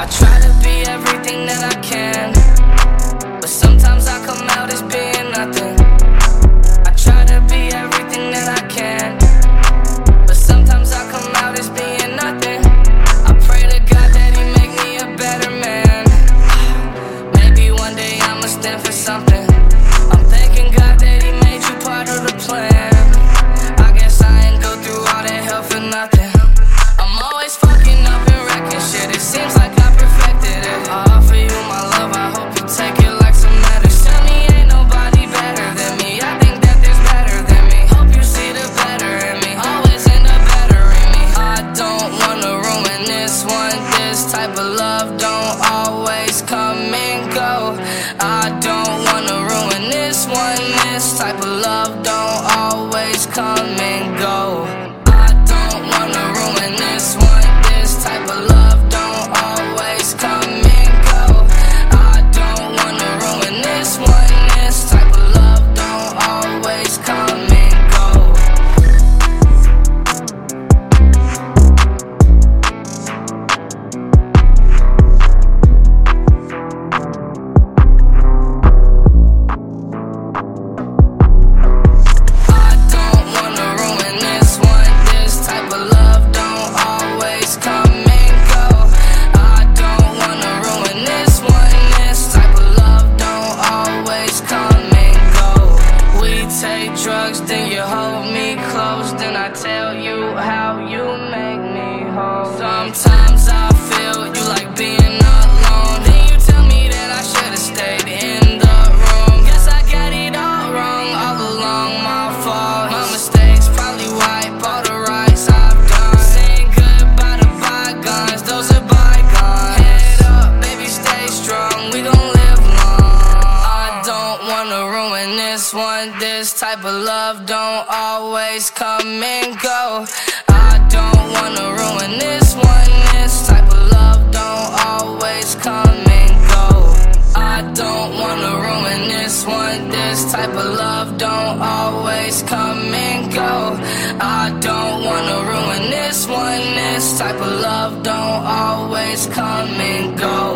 I try to be everything that I can. to this one. This type of love don't always come and go. I don't wanna ruin this one. This type of love don't always come and go. I don't wanna ruin this one. This type of love don't always come and go. I don't wanna ruin this one. This type of love don't always come and go.